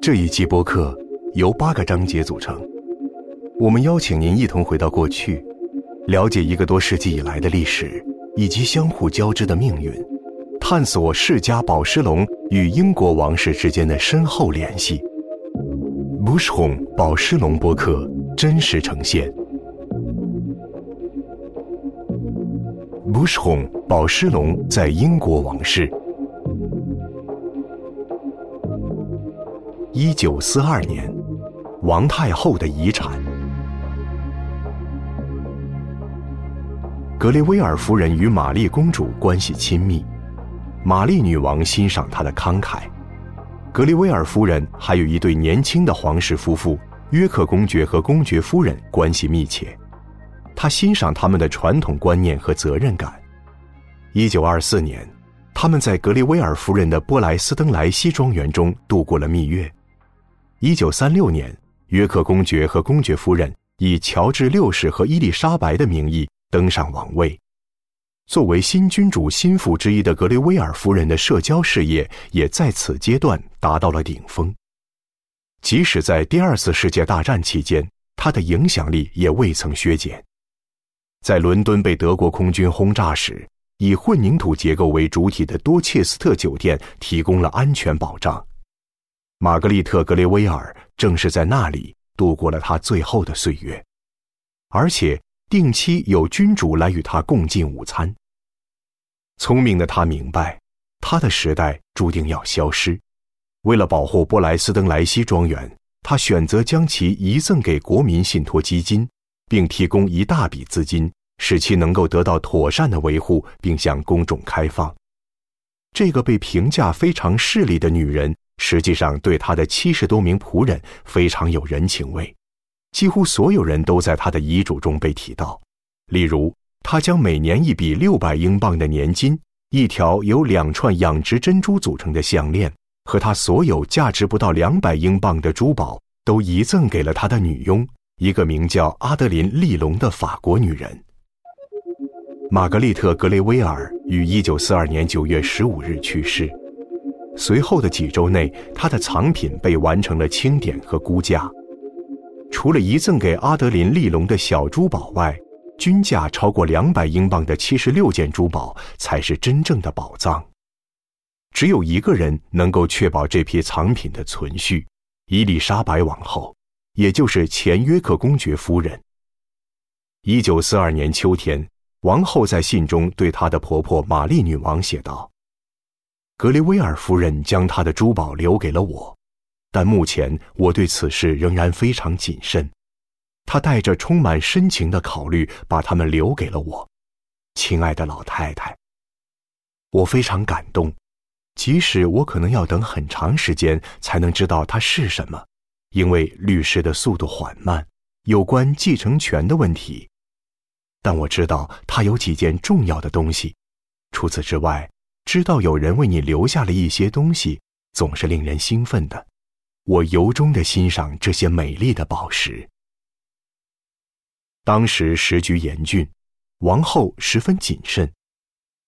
这一期播客由八个章节组成，我们邀请您一同回到过去，了解一个多世纪以来的历史以及相互交织的命运，探索世家宝石龙与英国王室之间的深厚联系。Bushong 宝石龙播客真实呈现。Bushong 宝石龙在英国王室。一九四二年，王太后的遗产。格雷威尔夫人与玛丽公主关系亲密，玛丽女王欣赏她的慷慨。格雷威尔夫人还有一对年轻的皇室夫妇约克公爵和公爵夫人关系密切，她欣赏他们的传统观念和责任感。一九二四年，他们在格雷威尔夫人的波莱斯登莱西庄园中度过了蜜月。一九三六年，约克公爵和公爵夫人以乔治六世和伊丽莎白的名义登上王位。作为新君主心腹之一的格雷威尔夫人的社交事业也在此阶段达到了顶峰。即使在第二次世界大战期间，她的影响力也未曾削减。在伦敦被德国空军轰炸时，以混凝土结构为主体的多切斯特酒店提供了安全保障。玛格丽特·格雷威尔正是在那里度过了她最后的岁月，而且定期有君主来与她共进午餐。聪明的他明白，他的时代注定要消失。为了保护波莱斯登莱西庄园，他选择将其遗赠给国民信托基金，并提供一大笔资金，使其能够得到妥善的维护，并向公众开放。这个被评价非常势利的女人。实际上，对他的七十多名仆人非常有人情味，几乎所有人都在他的遗嘱中被提到。例如，他将每年一笔六百英镑的年金、一条由两串养殖珍珠组成的项链和他所有价值不到两百英镑的珠宝都遗赠给了他的女佣，一个名叫阿德林·利隆的法国女人。玛格丽特·格雷威尔于一九四二年九月十五日去世。随后的几周内，他的藏品被完成了清点和估价。除了遗赠给阿德林·利隆的小珠宝外，均价超过两百英镑的七十六件珠宝才是真正的宝藏。只有一个人能够确保这批藏品的存续：伊丽莎白王后，也就是前约克公爵夫人。一九四二年秋天，王后在信中对她的婆婆玛丽女王写道。格雷威尔夫人将她的珠宝留给了我，但目前我对此事仍然非常谨慎。她带着充满深情的考虑，把它们留给了我，亲爱的老太太。我非常感动，即使我可能要等很长时间才能知道它是什么，因为律师的速度缓慢，有关继承权的问题。但我知道它有几件重要的东西，除此之外。知道有人为你留下了一些东西，总是令人兴奋的。我由衷的欣赏这些美丽的宝石。当时时局严峻，王后十分谨慎。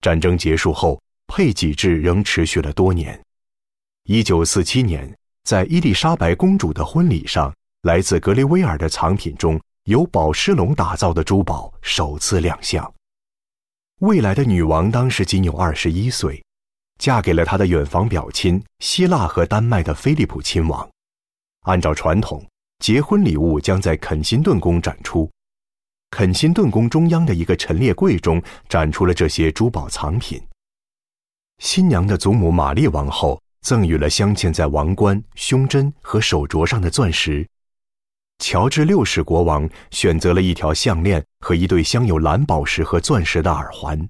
战争结束后，配给制仍持续了多年。一九四七年，在伊丽莎白公主的婚礼上，来自格雷威尔的藏品中由宝石龙打造的珠宝首次亮相。未来的女王当时仅有二十一岁，嫁给了她的远房表亲希腊和丹麦的菲利普亲王。按照传统，结婚礼物将在肯辛顿宫展出。肯辛顿宫中央的一个陈列柜中展出了这些珠宝藏品。新娘的祖母玛丽王后赠予了镶嵌在王冠、胸针和手镯上的钻石。乔治六世国王选择了一条项链和一对镶有蓝宝石和钻石的耳环，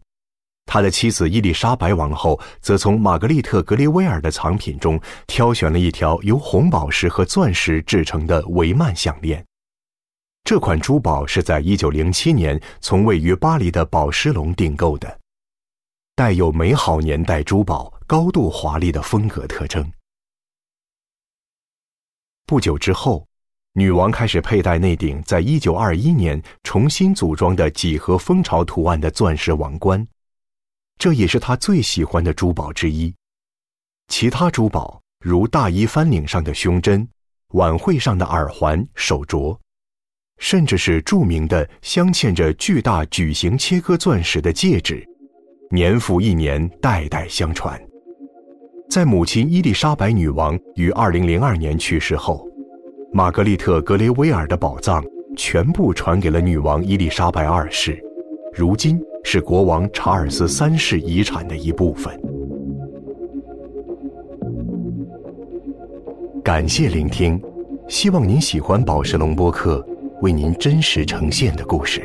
他的妻子伊丽莎白王后则从玛格丽特·格雷威尔的藏品中挑选了一条由红宝石和钻石制成的维曼项链。这款珠宝是在1907年从位于巴黎的宝石龙订购的，带有美好年代珠宝高度华丽的风格特征。不久之后。女王开始佩戴那顶在一九二一年重新组装的几何蜂巢图案的钻石王冠，这也是她最喜欢的珠宝之一。其他珠宝如大衣翻领上的胸针、晚会上的耳环、手镯，甚至是著名的镶嵌着巨大矩形切割钻石的戒指，年复一年，代代相传。在母亲伊丽莎白女王于2002年去世后，玛格丽特·格雷威尔的宝藏全部传给了女王伊丽莎白二世，如今是国王查尔斯三世遗产的一部分。感谢聆听，希望您喜欢宝石龙播客为您真实呈现的故事。